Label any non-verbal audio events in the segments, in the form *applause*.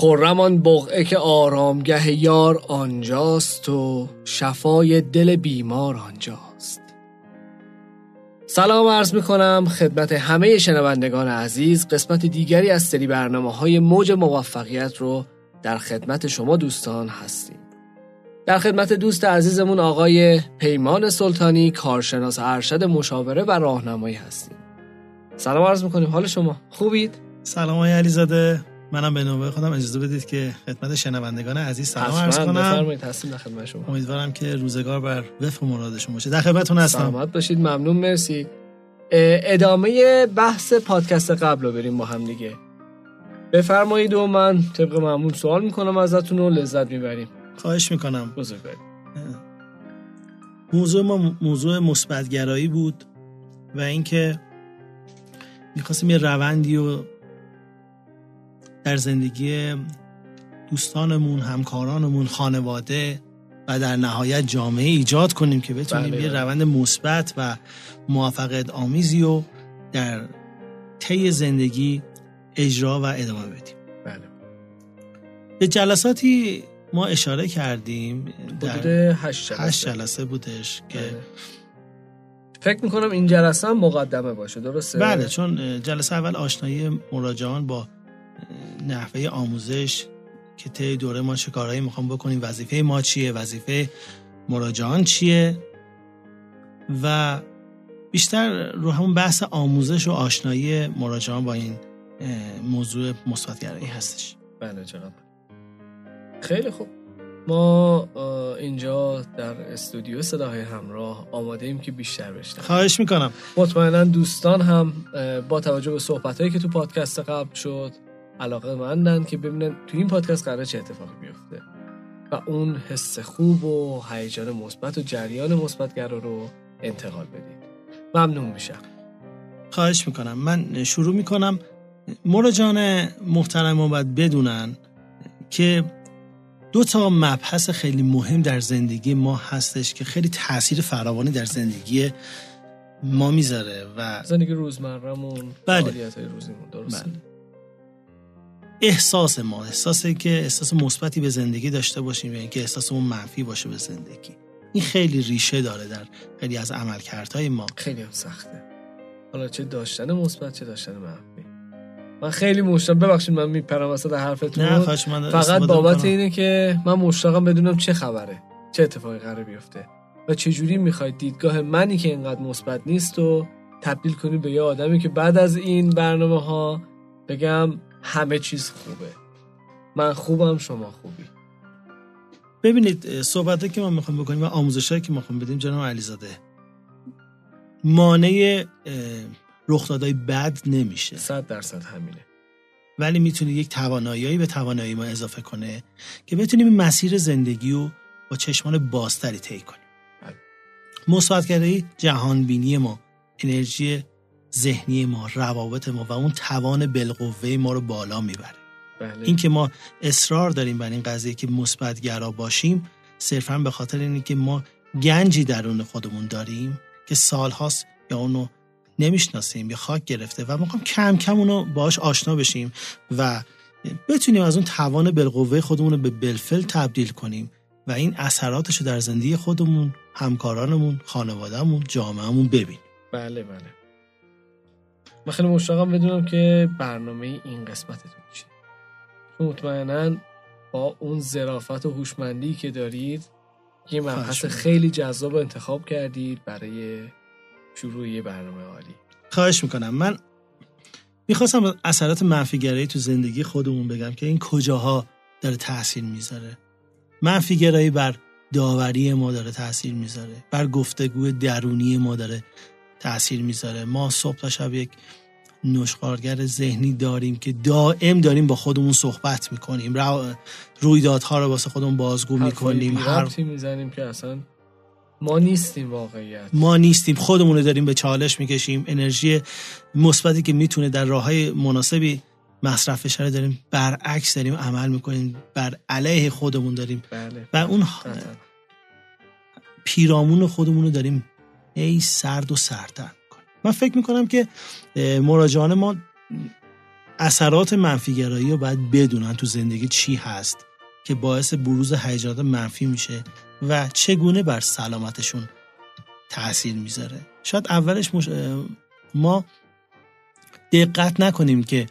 خرمان بقعه که آرامگه یار آنجاست و شفای دل بیمار آنجاست. سلام عرض می کنم خدمت همه شنوندگان عزیز قسمت دیگری از سری برنامه های موج موفقیت رو در خدمت شما دوستان هستیم. در خدمت دوست عزیزمون آقای پیمان سلطانی کارشناس ارشد مشاوره و راهنمایی هستیم. سلام عرض می‌کنیم حال شما؟ خوبید؟ سلام های علیزاده. منم به نوبه خودم اجازه بدید که خدمت شنوندگان عزیز سلام عرض کنم. در خدمت شما. امیدوارم که روزگار بر وفق مرادشون باشه. در خدمتتون هستم. سلامت باشید ممنون مرسی. ادامه بحث پادکست قبل رو بریم با هم دیگه. بفرمایید و من طبق معمول سوال می‌کنم ازتون و لذت می‌بریم. خواهش می‌کنم. بزرگ موضوع ما موضوع مثبتگرایی بود و اینکه می‌خواستیم یه روندی و در زندگی دوستانمون همکارانمون خانواده و در نهایت جامعه ایجاد کنیم که بتونیم بله یه بله. روند مثبت و موفقیت آمیزی و در طی زندگی اجرا و ادامه بدیم بله به جلساتی ما اشاره کردیم در هشت جلسه هشت جلسه بودش که بله. فکر می‌کنم این جلسه هم مقدمه باشه درسته؟ بله چون جلسه اول آشنایی مراجعان با نحوه آموزش که طی دوره ما چه کارهایی می‌خوام بکنیم وظیفه ما چیه وظیفه مراجعان چیه و بیشتر رو همون بحث آموزش و آشنایی مراجعان با این موضوع مثبتگرایی هستش. بله چقدر خیلی خوب. ما اینجا در استودیو صداهای همراه آماده ایم که بیشتر بشنویم. خواهش می‌کنم. مطمئنا دوستان هم با توجه به صحبت هایی که تو پادکست قبل شد علاقه مندن که ببینن تو این پادکست قراره چه اتفاقی بیفته. و اون حس خوب و هیجان مثبت و جریان مثبتگرا رو انتقال بدید ممنون میشم. خواهش می‌کنم. من شروع می‌کنم. مراجعان محترم باید بدونن که دو تا مبحث خیلی مهم در زندگی ما هستش که خیلی تاثیر فراوانی در زندگی ما می‌ذاره و زندگی روزمرهمون بله. روزیمون درسته؟ بله. احساس ما احساسی که احساس مثبتی به زندگی داشته باشیم یا اینکه احساسمون منفی باشه به زندگی. این خیلی ریشه داره در خیلی از عملکردهای ما. خیلی هم سخته. حالا چه داشتن مثبت چه داشتن منفی. من خیلی مشتاق ببخشید من میپرم وسط حرفتون. نه من فقط بابت. اینه که من مشتاقم بدونم چه خبره چه اتفاقی قرار بیفته و چه جوری می‌خواید دیدگاه منی که اینقدر مثبت نیست و تبدیل کنی به یه آدمی که بعد از این برنامه ها بگم همه چیز خوبه. من خوبم شما خوبی. ببینید صحبته که ما می‌خوایم بکنیم و آموزشایی که ما می‌خوایم بدیم جناب علیزاده مانع رخدادهای بد نمیشه. صد درصد همینه. ولی می‌تونه یک توانایی به توانایی ما اضافه کنه که بتونیم مسیر زندگی رو با چشمان بازتری طی کنیم. بله. مثبتگرایی جهانبینی ما انرژی ذهنی ما روابط ما و اون توان بالقوه ما رو بالا می‌بره. بله. این که ما اصرار داریم بر این قضیه که مثبت گرا باشیم صرفا به خاطر اینه که ما گنجی درون خودمون داریم که سالهاست یا اونو نمی‌شناسیم یا خاک گرفته و می‌خوام کم کم اونو باش آشنا بشیم و بتونیم از اون توان بالقوه خودمون رو به بالفعل تبدیل کنیم و این اثراتش رو در زندگی خودمون همکارانمون خانوادهمون جامعهمون ببینیم. بله بله. من خیلی مشتاقم بدونم که برنامه این قسمتتون چیه. چون مطمئنا با اون ظرافت و هوشمندی که دارید یه مبحث. خیلی جذاب انتخاب کردید برای شروع یه برنامه عالی. خواهش می‌کنم. من می‌خواستم اثرات منفیگرایی تو زندگی خودمون بگم که این کجاها داره تاثیر می‌ذاره. منفیگرایی بر داوری ما داره تاثیر می‌ذاره بر گفتگو درونی ما داره. تاثیر می‌ذاره. ما صبح تا شب یک نشخارگر ذهنی داریم که دائم داریم با خودمون صحبت می‌کنیم. رویدادها رو واسه خودمون بازگو می‌کنیم. هر می‌زنیم که اصلا ما نیستیم واقعیت. ما نیستیم. خودمون رو داریم به چالش می‌کشیم. انرژی مثبتی که می‌تونه در راه های مناسبی مصرف بشه رو داریم برعکس داریم عمل می‌کنیم. بر علیه خودمون داریم. بله. و اون قطعاً. پیرامون خودمون رو داریم ای سرد و سردتر می‌کنیم من فکر می‌کنم که مراجعان ما اثرات منفیگرایی رو باید بدونن تو زندگی چی هست که باعث بروز هیجانات منفی میشه و چگونه بر سلامتشون تاثیر می‌ذاره. شاید اولش مش... ما دقت نکنیم که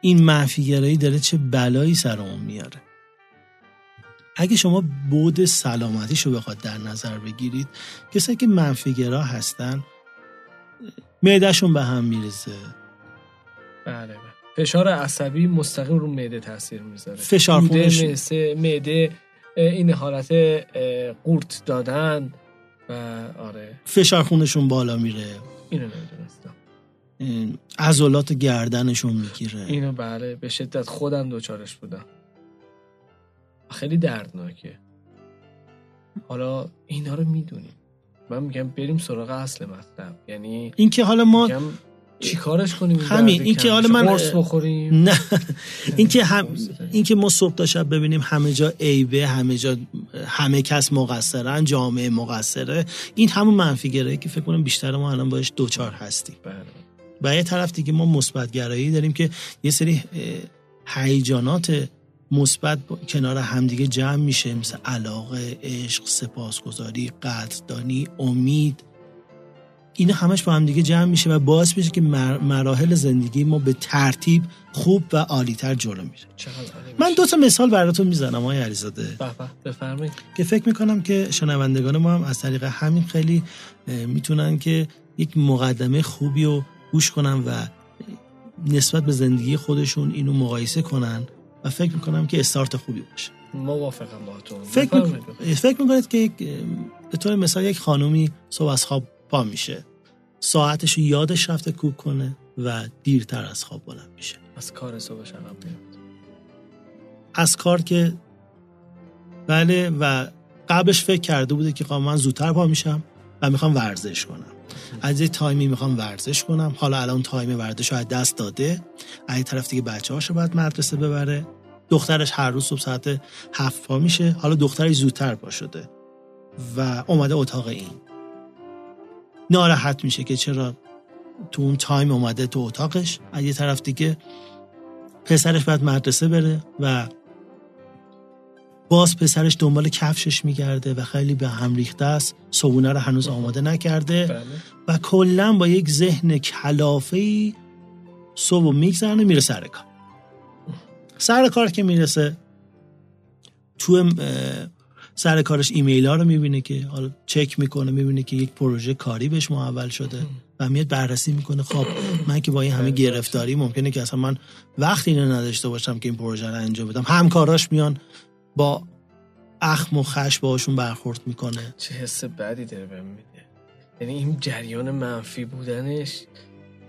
این منفیگرایی داره چه بلایی سرمون میاره. اگه شما بود سلامتیش رو بخواد در نظر بگیرید کسایی که منفیگرا هستن معدهشون به هم میرزه بله بله. فشار عصبی مستقیم رو معده تاثیر می‌ذاره. فشار خونش معده این حالت قورت دادن و آره. فشار خونشون بالا میره. اینو نمی‌دونستم. عضلات گردنشون می‌گیره. اینو بله به شدت خودم دوچارش بودم. خیلی دردناکه. حالا اینا رو می‌دونیم. من میگم بریم سراغ اصل مطلب. یعنی این که حالا ما میگم چیکارش کنیم همین، این که حالا؟ من- قرص بخوریم؟ نه. این که هم این که ما صبح تا شب ببینیم همه جا عیبه همه جا همه کس مقصرن جامعه مقصره. این همون منفی که فکر کنم بیشتر ما الان باش دوچار هستیم. بله. و یه طرف دیگه ما مثبت گرایی داریم که یه سری هیجانات مثبت با- کنار همدیگه جمع میشه. مثل علاقه عشق سپاسگزاری قدردانی امید. اینا همش با همدیگه جمع میشه و باعث میشه که مر- مراحل زندگی ما به ترتیب خوب و عالیتر جلو میره. من. دو تا مثال براتون می‌زنم آقای علیزاده. بفرمایید. که فکر می‌کنم که شنوندگان ما هم از طریق همین خیلی می‌تونن که یک مقدمه خوبی رو گوش کنن و نسبت به زندگی خودشون اینو مقایسه کنن. و فکر می‌کنم که استارت خوبی باشه. موافقم باهاتون. فکر, بفرمایید. می‌ک- فکر می‌کنید که یک به طور مثال یک خانومی صبح از خواب پا میشه. ساعتش رو یادش رفته کوک کنه و دیرتر از خواب بلند میشه. از کار صبحش عقب میاد. از کار که بله و قبلش فکر کرده بوده که خب من زودتر پا میشم و می‌خوام ورزش کنم. از یه time ی می‌خوام ورزش کنم. حالا الان time ورزش از دست داده. از طرف دیگه بچه هاشو باید مدرسه ببره. دخترش هر روز صبح ساعت هفت پا میشه. حالا دخترش زودتر پا شده. و اومده اتاق این. ناراحت میشه که چرا تو اون time اومده تو اتاقش. از یه طرف دیگه پسرش باید مدرسه بره و باز پسرش دنبال کفشش میگرده و خیلی به هم ریخته است. صبونه رو هنوز آماده نکرده. بله. و کلا با یک ذهن کلافه صبح میگذرنه میره سر کار. سر کار که می‌رسه تو سر کارش ایمیل ها رو می‌بینه که حالا چک می‌کنه می‌بینه که یک پروژه کاری بهش محول شده و میاد بررسی می‌کنه. خب من که با این همه گرفتاری ممکنه که اصلا من وقتی اینو نداشته باشم که این پروژه رو انجام بدم. همکاراش میان با اخم و خش باشون برخورد می‌کنه. چه حس بدی داره بهم میده. یعنی این جریان منفی بودنش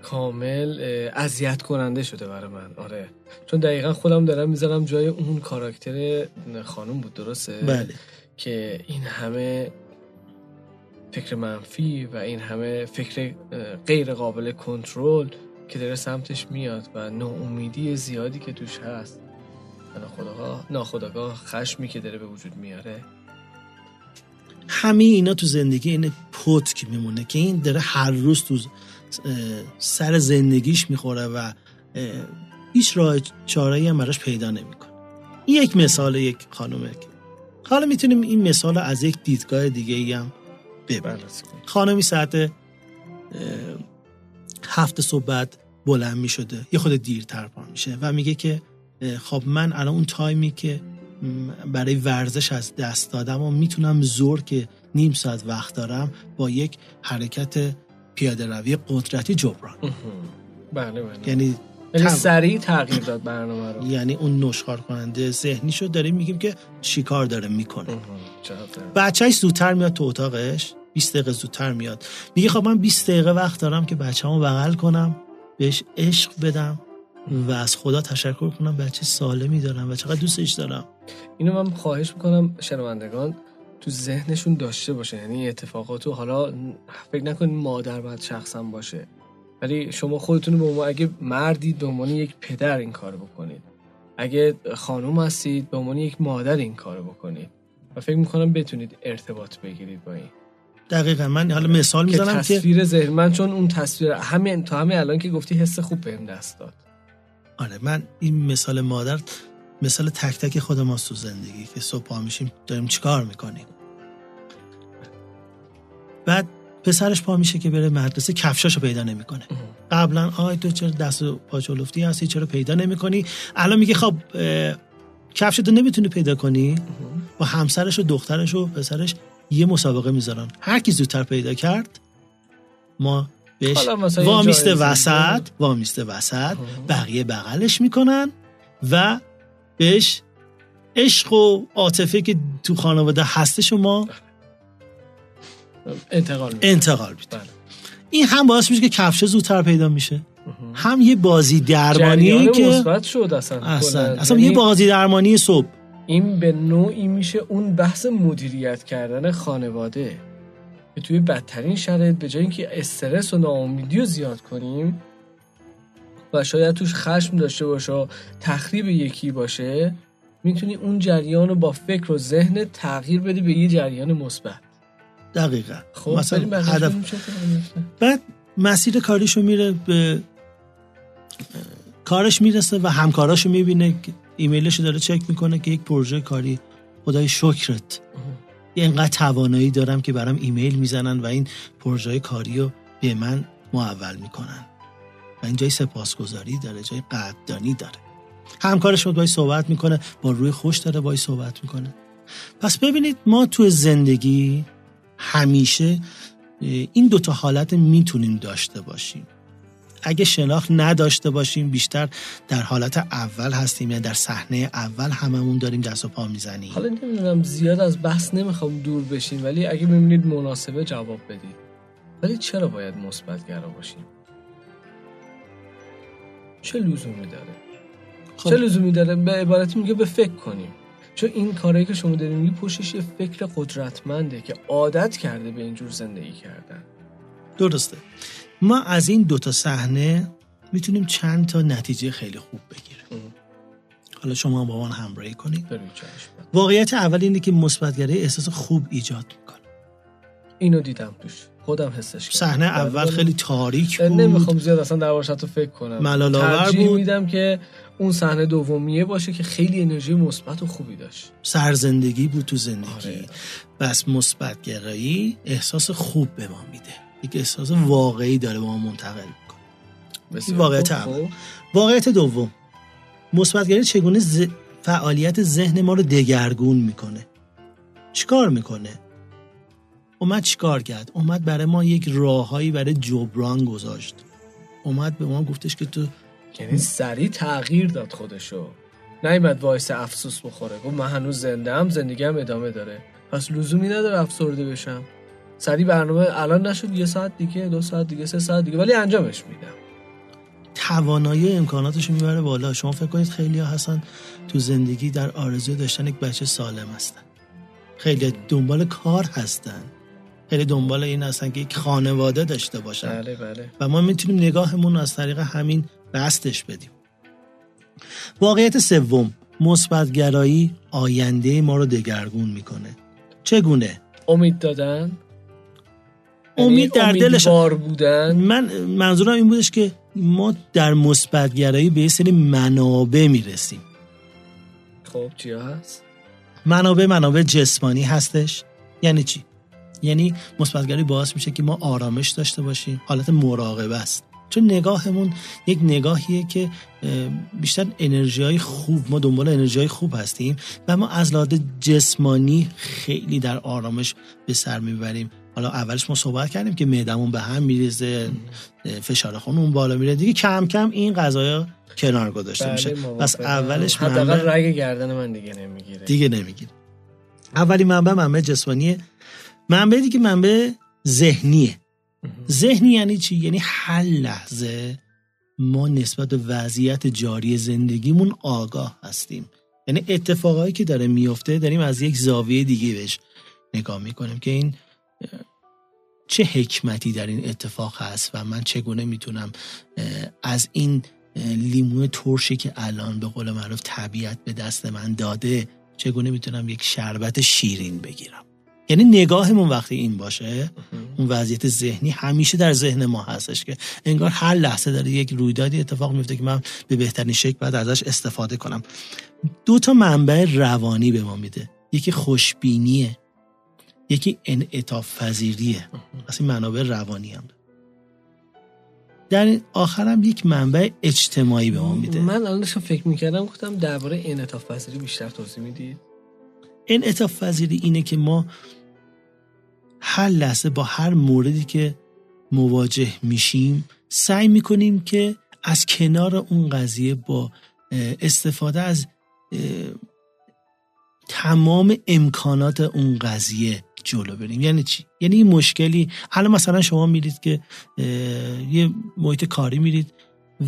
کامل اذیت کننده شده برای من. آره. چون دقیقا خودم دارم می‌ذارم جای اون کاراکتر خانم بود درسته؟ بله. که این همه فکر منفی و این همه فکر غیر قابل کنترل که داره سمتش میاد و ناامیدی زیادی که توش هست. و ناخداگاه ناخداگاه خشمی که داره به وجود میاره. همه اینا تو زندگی این پتک میمونه که این داره هر روز تو سر زندگیش می‌خوره و هیچ راه چاره هم براش پیدا نمی‌کنه. این یک مثال یک خانومه که حالا می‌تونیم این مثال رو از یک دیدگاه دیگه ای هم ببینیم کنیم. خانمی ساعت هفت صبح بلند می شده یه خود دیرتر پا میشه و میگه که خب من الان اون تایمی که برای ورزش از دست دادم و می‌تونم زور که نیم ساعت وقت دارم با یک حرکت پیاده روی قدرتی جبران. بله بله. یعنی یعنی تم- سریع تغییر داد برنامه رو. یعنی اون نشخار کننده ذهنی شد داریم میگیم که چیکار داره می‌کنه. بچهش زودتر میاد تو اتاقش 20 دقیقه زودتر میاد. میگه خب من 20 دقیقه وقت دارم که بچه‌مو بغل کنم بهش عشق بدم. و از خدا تشکر کنم بچه سالمی دارم و چقدر دوستش دارم. اینو من خواهش می‌کنم شنوندگان تو ذهنشون داشته باشه. یعنی اتفاقاتو حالا فکر نکنید مادر باید شخصا باشه. ولی شما خودتون به عنوان اگه مردید به عنوان یک پدر این کار بکنید. اگه خانم هستید به عنوان یک مادر این کار بکنید. و فکر می‌کنم بتونید ارتباط بگیرید با این. دقیقا. من حالا مثال می‌زنم که تصویر ذهن من چون اون تصویر همین تا همین الان که گفتی حس خوب بهم دست داد. آره من این مثال مادر مثال تک تک خود ما تو زندگی که صبح پا میشیم داریم چیکار می‌کنیم. بعد پسرش پا میشه که بره مدرسه کفشاشو پیدا نمی‌کنه. قبلا آی تو چرا دست و پاچو لفتی هستی؟ چرا پیدا نمی‌کنی؟ الان میگه خب کفشتو نمی‌تونی پیدا کنی؟ با همسرش و دخترش و پسرش یه مسابقه می‌ذارن. هر کی زودتر پیدا کرد ما بهش وامیسته وسط وامیسته وسط بقیه بغلش می‌کنن و بهش عشق و عاطفه که تو خانواده هستش و ما انتقال می‌ده. انتقال میدیم. بله. این هم باعث میشه که کفش زودتر پیدا میشه. هم یه بازی درمانیه جریان که مثبت شد اصلا. اصلا. اصلا یعنی یه بازی درمانی صبح. این به نوعی میشه اون بحث مدیریت کردن خانواده. که توی بدترین شرایط به جای اینکه استرس و ناامیدی رو زیاد کنیم و شاید توش خشم داشته باشه و تخریب یکی باشه می‌تونی اون جریان رو با فکر و ذهن تغییر بدی به یه جریان مثبت. دقیقا. خب مثلا هدف. بعد مسیر کاریشو میره به کارش می‌رسه و همکاراشو می‌بینه ایمیلشو داره چک می‌کنه که یک پروژه کاری خدای شکرت. اینقدر توانایی دارم که برام ایمیل می‌زنن و این پروژه کاری رو به من معول می‌کنن. و این جای سپاسگزاری داره جای قدردانی داره. همکارش باید صحبت می‌کنه با روی خوش داره باید صحبت می‌کنه. پس ببینید ما تو زندگی همیشه این دوتا حالت می‌تونیم داشته باشیم. اگه شناخت نداشته باشیم بیشتر در حالت اول هستیم یا در صحنه اول هممون داریم دست و پا می‌زنیم. حالا نمی‌دونم زیاد از بحث نمی‌خوام دور بشیم ولی اگه ببینید مناسبه جواب بدید. ولی چرا باید مثبت گرا باشیم؟ چه لزومی داره؟ خب. چه لزومی داره؟ به عبارتی میگه به فکر کنیم. چون این کارهایی که شما دارین میگی پشتش یه فکر قدرتمنده که عادت کرده به اینجور زندگی کردن. درسته. ما از این دوتا صحنه می‌تونیم چند تا نتیجه خیلی خوب بگیریم. حالا شما با من همراهی کنید. واقعیت اول اینه که مثبتگرایی احساس خوب ایجاد می‌کنه. اینو دیدم توش. خودم حسش کردم. صحنه اول ولی خیلی تاریک بود. نمی‌خوام زیاد اصلا دربارش حتی فکر کنم. ملال آور بود. میدم که اون صحنه دومیه باشه که خیلی انرژی مثبت و خوبی داشت. سرزندگی بود تو زندگی. آره. بس مثبتگرایی احساس خوب به ما میده. یک احساس واقعی داره به ما منتقل می‌کنه. واقعیت. اول. واقعیت دوم. مثبتگرایی چگونه ز... فعالیت ذهن ما رو دگرگون می‌کنه؟ چیکار می‌کنه؟ اومد چیکار کرد؟ اومد برای ما یک راههایی برای جبران گذاشت. اومد به ما گفتش که تو یعنی سریع تغییر داد خودشو. نیومد وایس افسوس بخوره. گفت من هنوز زنده هم زندگی هم ادامه داره. پس لزومی نداره افسرده بشم. سریع برنامه الان نشد یه ساعت دیگه دو ساعت دیگه سه ساعت دیگه ولی انجامش میدم. توانایی امکاناتش رو می‌بره بالا. شما فکر کنید خیلی ها هستن تو زندگی در آرزو داشتن یک بچه سالم هستن. خیلی دنبال کار هستن. خیلی دنبال این هستن که یک خانواده داشته باشن. بله بله. و ما می‌تونیم نگاهمون رو از طریق همین بستش بدیم. واقعیت سوم مثبتگرایی آینده ما رو دگرگون می‌کنه. چگونه؟ امید دادن. امید در دلش بودن. من منظورم این بودش که ما در مثبتگرایی به یه سری منابع می‌رسیم. خب چیا هست؟ منابع منابع جسمانی هستش. یعنی چی؟ یعنی مثبتگرایی باعث میشه که ما آرامش داشته باشیم. حالت مراقبه است. چون نگاهمون یک نگاهیه که بیشتر انرژی های خوب ما دنبال انرژی های خوب هستیم و ما از لحاظ جسمانی خیلی در آرامش به سر می‌بریم. حالا اولش ما صحبت کردیم که معدمون به هم میریزه فشار خونمون بالا میره. دیگه کم کم این غذایا کنار گذاشته میشه. بله، پس موافقم. اولش حداقل منبع رگ گردن من دیگه نمی‌گیره. دیگه نمی‌گیره. اولی منبع منبع جسمانیه. منبع دیگه منبع ذهنیه. ذهنی یعنی چی؟ یعنی هر لحظه ما نسبت به وضعیت جاری زندگیمون آگاه هستیم. یعنی اتفاقایی که داره میفته داریم از یک زاویه دیگه بهش نگاه می‌کنیم که این چه حکمتی در این اتفاق هست و من چگونه می‌تونم از این لیمو ترشی که الان به قول معروف طبیعت به دست من داده چگونه می‌تونم یک شربت شیرین بگیرم؟ یعنی نگاهمون وقتی این باشه اون وضعیت ذهنی همیشه در ذهن ما هستش که انگار هر لحظه داره یک رویدادی اتفاق میفته که من به بهترین شکل بعد ازش استفاده کنم. دو تا منبع روانی به ما میده. یکی خوشبینیه. یکی انعطاف پذیریه. این منابع روانی هم. در آخرم یک منبع اجتماعی به ما میده. من الان داشتم فکر می‌کردم گفتم درباره انعطاف پذیری بیشتر توضیح می‌دید. انعطاف پذیری اینه که ما هر لحظه با هر موردی که مواجه میشیم سعی می‌کنیم که از کنار اون قضیه با استفاده از تمام امکانات اون قضیه جلو بریم. یعنی چی؟ یعنی این مشکلی حالا مثلا شما میرید که یه محیط کاری میرید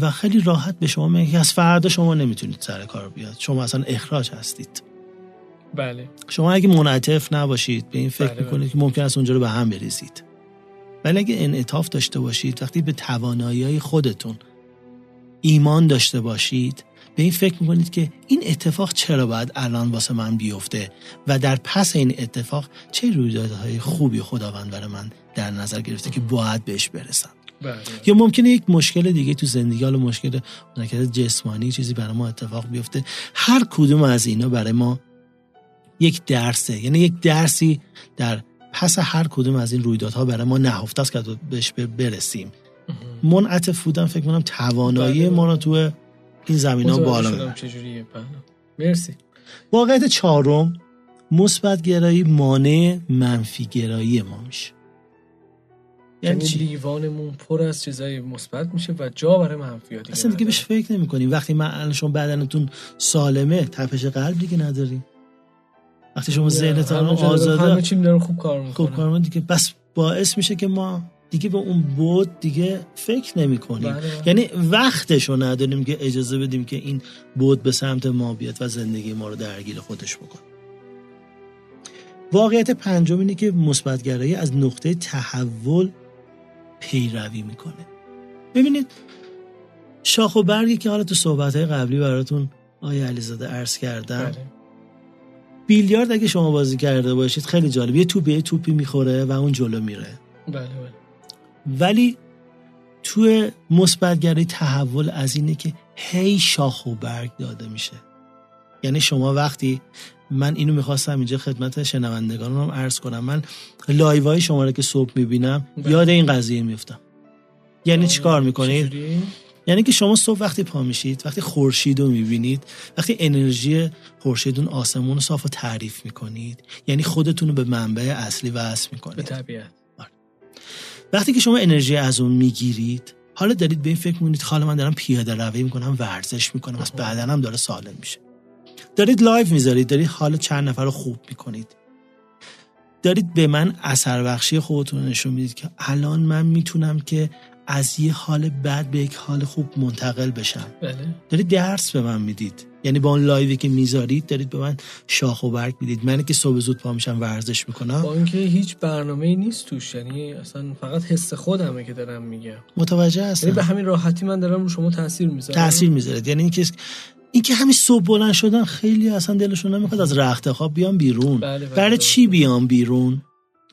و خیلی راحت به شما میگه از فردا شما نمی‌تونید سر کار بیاد. شما اصلا اخراج هستید. بله. شما اگه منعطف نباشید به این فکر بله می‌کنید بله. که ممکن است اونجا رو به هم بریزید. ولی اگه انعطاف داشته باشید وقتی به توانایی خودتون ایمان داشته باشید به این فکر می‌کنید که این اتفاق چرا باید الان واسه من بیفته و در پس این اتفاق چه رویدادهای خوبی خداوند برای من در نظر گرفته که باید بهش برسم بله. یا ممکنه یک مشکل دیگه تو زندگی حالا مشکل جسمانی چیزی برای ما اتفاق بیفته هر کدوم از اینا برای ما یک درسه یعنی یک درسی در پس هر کدوم از این رویدادها برای ما نهفته است که بهش برسیم منعطف بودن فکر کنم توانایی بله. ما رو تو این زمین ها بالا مرسی. واقعیت چهارم مثبت گرایی مانع منفی گرایی ما میشه. یعنی, یعنی لیوانمون پر از چیزای مثبت میشه و جا برای منفیات اصلا دیگه بهش فکر نمی کنیم وقتی من شما بدنتون سالمه تپش قلب دیگه نداریم. وقتی شما ذهنتون آزاده همه چیم داره خوب کار می‌کنه. خوب کار دیگه بس باعث میشه که ما دیگه به اون بود دیگه فکر نمی کنیم. بله. یعنی وقتشو نداریم که اجازه بدیم که این بود به سمت ما بیاد و زندگی ما رو درگیر خودش بکنه. واقعیت پنجم اینه که مثبتگرایی از نقطه تحول پیروی می‌کنه. ببینید شاخ و برگی که حالا تو صحبت های قبلی براتون آیا علیزاده عرض کردم بله. بیلیارد اگه شما بازی کرده باشید خیلی جالب. یه توپ یه توپی می‌خوره و اون جلو میره. بله بله. ولی توی مثبتگرایی تحول از اینه که هی شاخ و برگ داده میشه. یعنی شما وقتی من اینو می‌خواستم اینجا خدمت شنوندگانم عرض کنم. من لایوهای شما رو که صبح می‌بینم بله. یاد این قضیه میفتم یعنی چیکار می‌کنید؟ یعنی که شما صبح وقتی پا میشید وقتی خورشید رو می‌بینید وقتی انرژی خورشید اون آسمون رو صاف و تعریف می‌کنید یعنی خودتون رو به منبع اصلی وصل می‌کنید. به طبیعت. وقتی که شما انرژی از اون می‌گیرید حالا دارید به این فکر می‌کنید حالا من دارم پیاده روی می‌کنم ورزش می‌کنم از بدنم داره سالم میشه. دارید live می‌ذارید دارید حال چند نفر رو خوب می‌کنید. دارید به من اثر بخشی خودتون نشون می‌دید که الان من می‌تونم که از یه حال بد به یک حال خوب منتقل بشم. بله. دارید درس به من می‌دید. یعنی با اون live ی که می‌ذارید دارید به من شاخ و برگ می‌دید. منی که صبح زود پا میشم ورزش می‌کنم. با اینکه هیچ برنامه ای نیست توش یعنی اصلا فقط حس خودمه که دارم میگم. متوجه هستم. یعنی به همین راحتی من دارم رو شما تاثیر می‌ذارم. تاثیر می‌ذارید یعنی اینکه اینکه همین صبح بلند شدن خیلی اصلا دلشون نمی‌خواد از رخت خواب بیام بیرون. بله بله برای چی بیام بیرون؟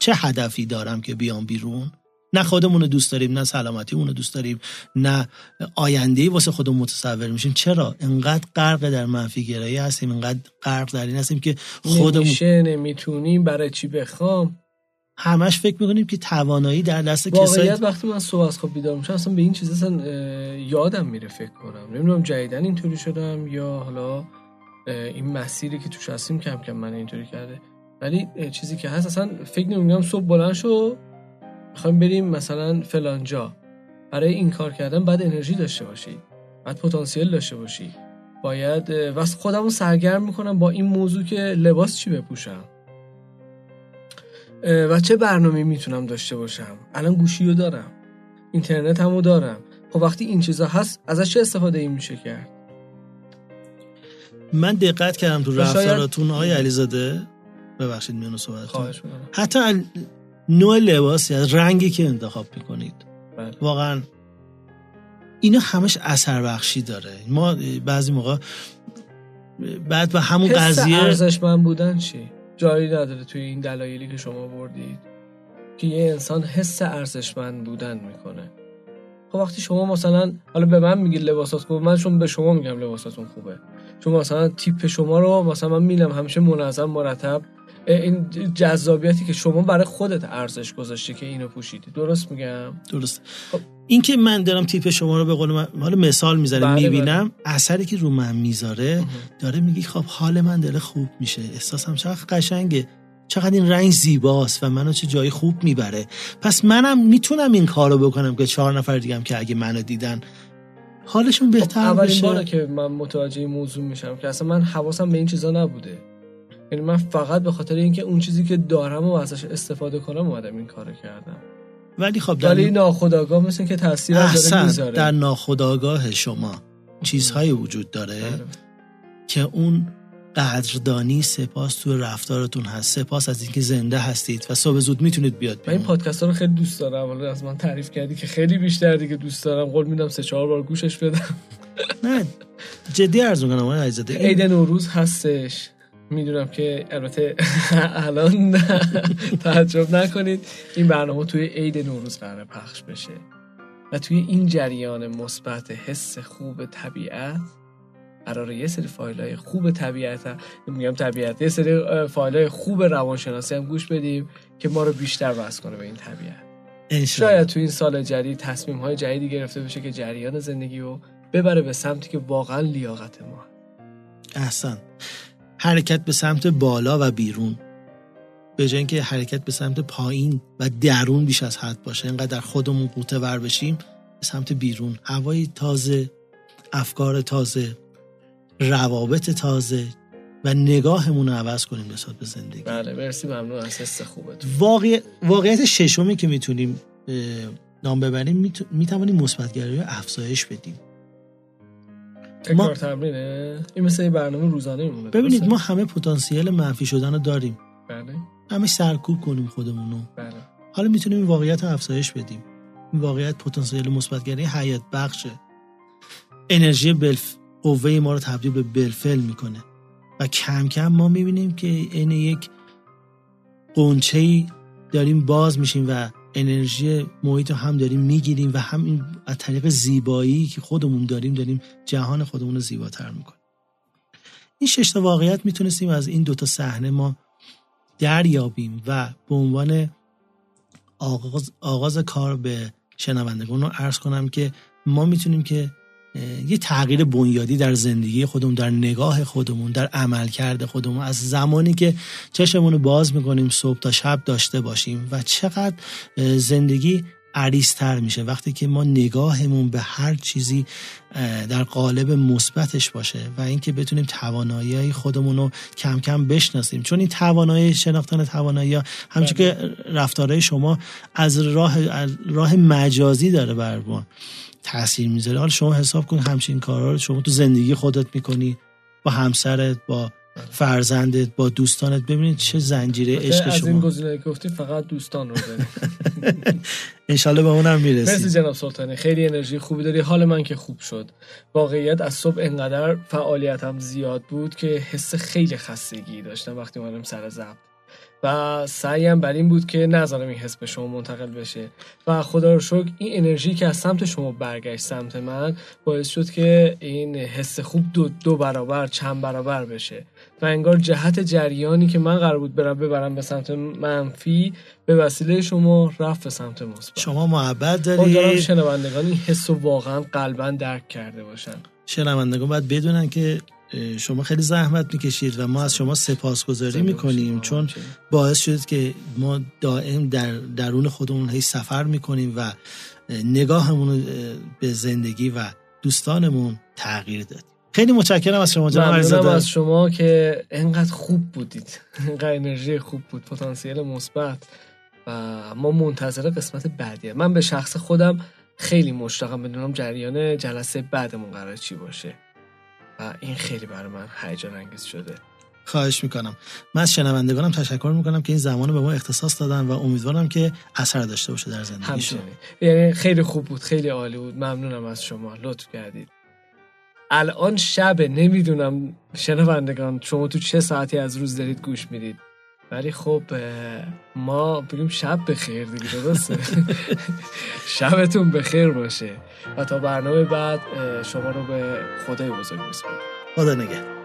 چه هدفی دارم که بیام بیرون؟ نه خودمون رو دوست داریم نه سلامتی رو دوست داریم نه آینده واسه خودمون متصور میشیم. چرا؟ انقدر غرق در منفی گرایی هستیم انقدر غرق در این هستیم که خودمون نمیشه نمی‌تونیم برای چی بخوام؟ همش فکر می‌کنیم که توانایی در دست کسایی وقتی من صبح از خواب بیدار میشم اصلا به این چیز اصلا یادم میره فکر کنم. نمی‌دونم جدیدن اینطوری شدم یا حالا این مسیری که توش هستیم کم کم من اینطوری کرده. ولی چیزی که هست اصلا فکر نمی‌کنم صبح بلند شو می‌خوایم بریم مثلا فلانجا برای این کار کردن بعد انرژی داشته باشی. بعد پتانسیل داشته باشی. باید واسه خودمو سرگرم می‌کنم با این موضوع که لباس چی بپوشم. و چه برنامه می‌تونم داشته باشم. الان گوشی رو دارم. اینترنت همو دارم. خب وقتی این چیزا هست ازش چه استفاده این میشه کرد؟ من دقت کردم تو رفتاراتون آقای علیزاده. ببخشید میونو صحبتتون. حتی نوع لباسی از رنگی که انتخاب می‌کنید. بله. واقعا اینا همش اثر بخشی داره. ما بعضی موقع بعد به همون قضیه ارزش من بودن چی؟ جایی نداره توی این دلایلی که شما بردید که یه انسان حس ارزشمند بودن می‌کنه. خب وقتی شما مثلا حالا به من میگید لباسات خوبه من شما به شما میگم لباساتون خوبه. چون مثلا تیپ شما رو مثلا من میلم همیشه منظم مرتب. این جذابیتی که شما برای خودت ارزش گذاشتی که اینو پوشیدی. درست میگم؟ درست. خب. این که من دارم تیپ شما رو به قول من حالا مثال می‌ذارم بله می‌بینم بله. اثری که رو من می‌ذاره داره میگی خب حال من داره خوب میشه. احساسم چقدر قشنگه. چقدر این رنگ زیباست و منو چه جای خوب می‌بره. پس منم می‌تونم این کارو بکنم که چهار نفر دیگم که اگه منو دیدن حالشون خب، بهتر خب اولین باره که من متوجه موضوع میشم که اصلا من حواسم به این چیزا نبوده. یعنی من فقط به خاطر اینکه اون چیزی که دارم و ازش استفاده کنم اومدم این کارو کردم. ولی خب در ولی ناخداگاه مثل که تاثیر داره می‌ذاره. در ناخداگاه شما چیزهایی وجود داره بله. که اون قدردانی سپاس تو رفتارتون هست. سپاس از اینکه زنده هستید و صبح زود می‌تونید بیاد من این پادکست رو خیلی دوست دارم. حالا از من تعریف کردی که خیلی بیشتر دیگه دوست دارم. قول میدم سه چهار بار گوشش بدم. نه جدی عرض می‌کنم آقای عزیزاده عید نوروز هستش. می‌دونم که البته *laughs* الان *laughs* تعجب نکنید. این برنامه توی عید نوروز قرار پخش بشه. و توی این جریان مثبت حس خوب طبیعت قرار یه سری فایل های خوب طبیعت میگم طبیعت یه سری فایل های خوب روانشناسی هم گوش بدیم که ما رو بیشتر وصل کنه به این طبیعت. شاید تو این سال جدید تصمیم های جدیدی گرفته بشه که جریان زندگی رو ببره به سمتی که واقعا لیاقت ما. احسن حرکت به سمت بالا و بیرون. به جای اینکه حرکت به سمت پایین و درون بیش از حد باشه اینقدر در خودمون قوطه ور بشیم به سمت بیرون. هوای تازه افکار تازه روابط تازه و نگاهمون رو عوض کنیم نسبت به زندگی. بله مرسی ممنون از حس خوبتون. واقع... واقعیت ششمی که می‌تونیم نام ببریم می‌توانیم مثبتگرایی رو افزایش بدیم. ما تمرینه؟ این مثل برنامه روزانه میمونه ببینید ما همه پتانسیل منفی شدن رو داریم. بله. همه سرکوب کنیم خودمون بله. حالا می‌تونیم این واقعیت رو افزایش بدیم. این واقعیت پتانسیل مثبتگرایی حیات بخشه. انرژی بلف قوه ما رو تبدیل به بلفل می‌کنه. و کم کم ما می‌بینیم که این یک قنچه داریم باز میشیم و انرژی محیط رو هم داریم می‌گیریم و هم این از طریق زیبایی که خودمون داریم داریم جهان خودمون رو زیباتر می‌کنیم. این ششتا واقعیت می‌تونستیم از این دوتا صحنه ما دریابیم و به عنوان آغاز, آغاز کار به شنوندگان رو عرض کنم که ما می‌تونیم که یه تغییر بنیادی در زندگی خودمون در نگاه خودمون در عملکرد خودمون. از زمانی که چشمون رو باز می‌کنیم صبح تا شب داشته باشیم و چقدر زندگی عریضتر میشه. وقتی که ما نگاهمون به هر چیزی در قالب مثبتش باشه و اینکه بتونیم توانایی خودمون رو کم کم بشناسیم. چون این توانایی شناختن توانایی ها همچون که بله. رفتارهای شما از راه راه مجازی داره بر ما تاثیر می‌ذاره. حالا شما حساب کن همچین کارا رو شما تو زندگی خودت می‌کنی با همسرت با فرزندت با دوستانت. ببینید چه زنجیره عشق شما از این گزینه گفتی فقط دوستان رو *laughs* انشالله به اونم می‌رسی. مرسی جناب سلطانی. خیلی انرژی خوبی داری. حال من که خوب شد. واقعیت از صبح انقدر فعالیتم زیاد بود که حس خیلی خستگی داشتم وقتی اومدم سر ضبط. و سعیم بر این بود که نذارم این حس به شما منتقل بشه. و خدا رو شکر این انرژی که از سمت شما برگشت سمت من باعث شد که این حس خوب دو, دو برابر چند برابر بشه. و انگار جهت جریانی که من قرار بود برم ببرم به سمت منفی به وسیله شما رفت به سمت مثبت. شما محبت دارید. شنوندگان این حس رو واقعا قلبا درک کرده باشن. شنوندگان باید بدونن که شما خیلی زحمت می‌کشید و ما از شما سپاسگزاری می‌کنیم چون باعث شد که ما دائم در درون خودمون هی سفر می‌کنیم و نگاهمون به زندگی و دوستانمون تغییر داد خیلی متشکرم از شما جناب از شما که انقدر خوب بودید. انقدر انرژی خوب بود پتانسیل مثبت. و ما منتظر قسمت بعدی. من به شخص خودم خیلی مشتاقم بدونم جریان جلسه بعدمون قرار چی باشه. و این خیلی برای من هیجان انگیز شده. خواهش می‌کنم. من از شنوندگانم تشکر می‌کنم که این زمان به ما اختصاص دادن و امیدوارم که اثر داشته باشه در زندگیشون یعنی خیلی خوب بود خیلی عالی بود. ممنونم از شما. لطف کردید. الان شبه نمی‌دونم شنوندگان شما تو چه ساعتی از روز دارید گوش می‌دید؟ ولی خب ما بگیم شب بخیر دیگه درسته؟ *laughs* شبتون بخیر باشه. و تا برنامه بعد شما رو به خدای بزرگ بسپارم خدا نگه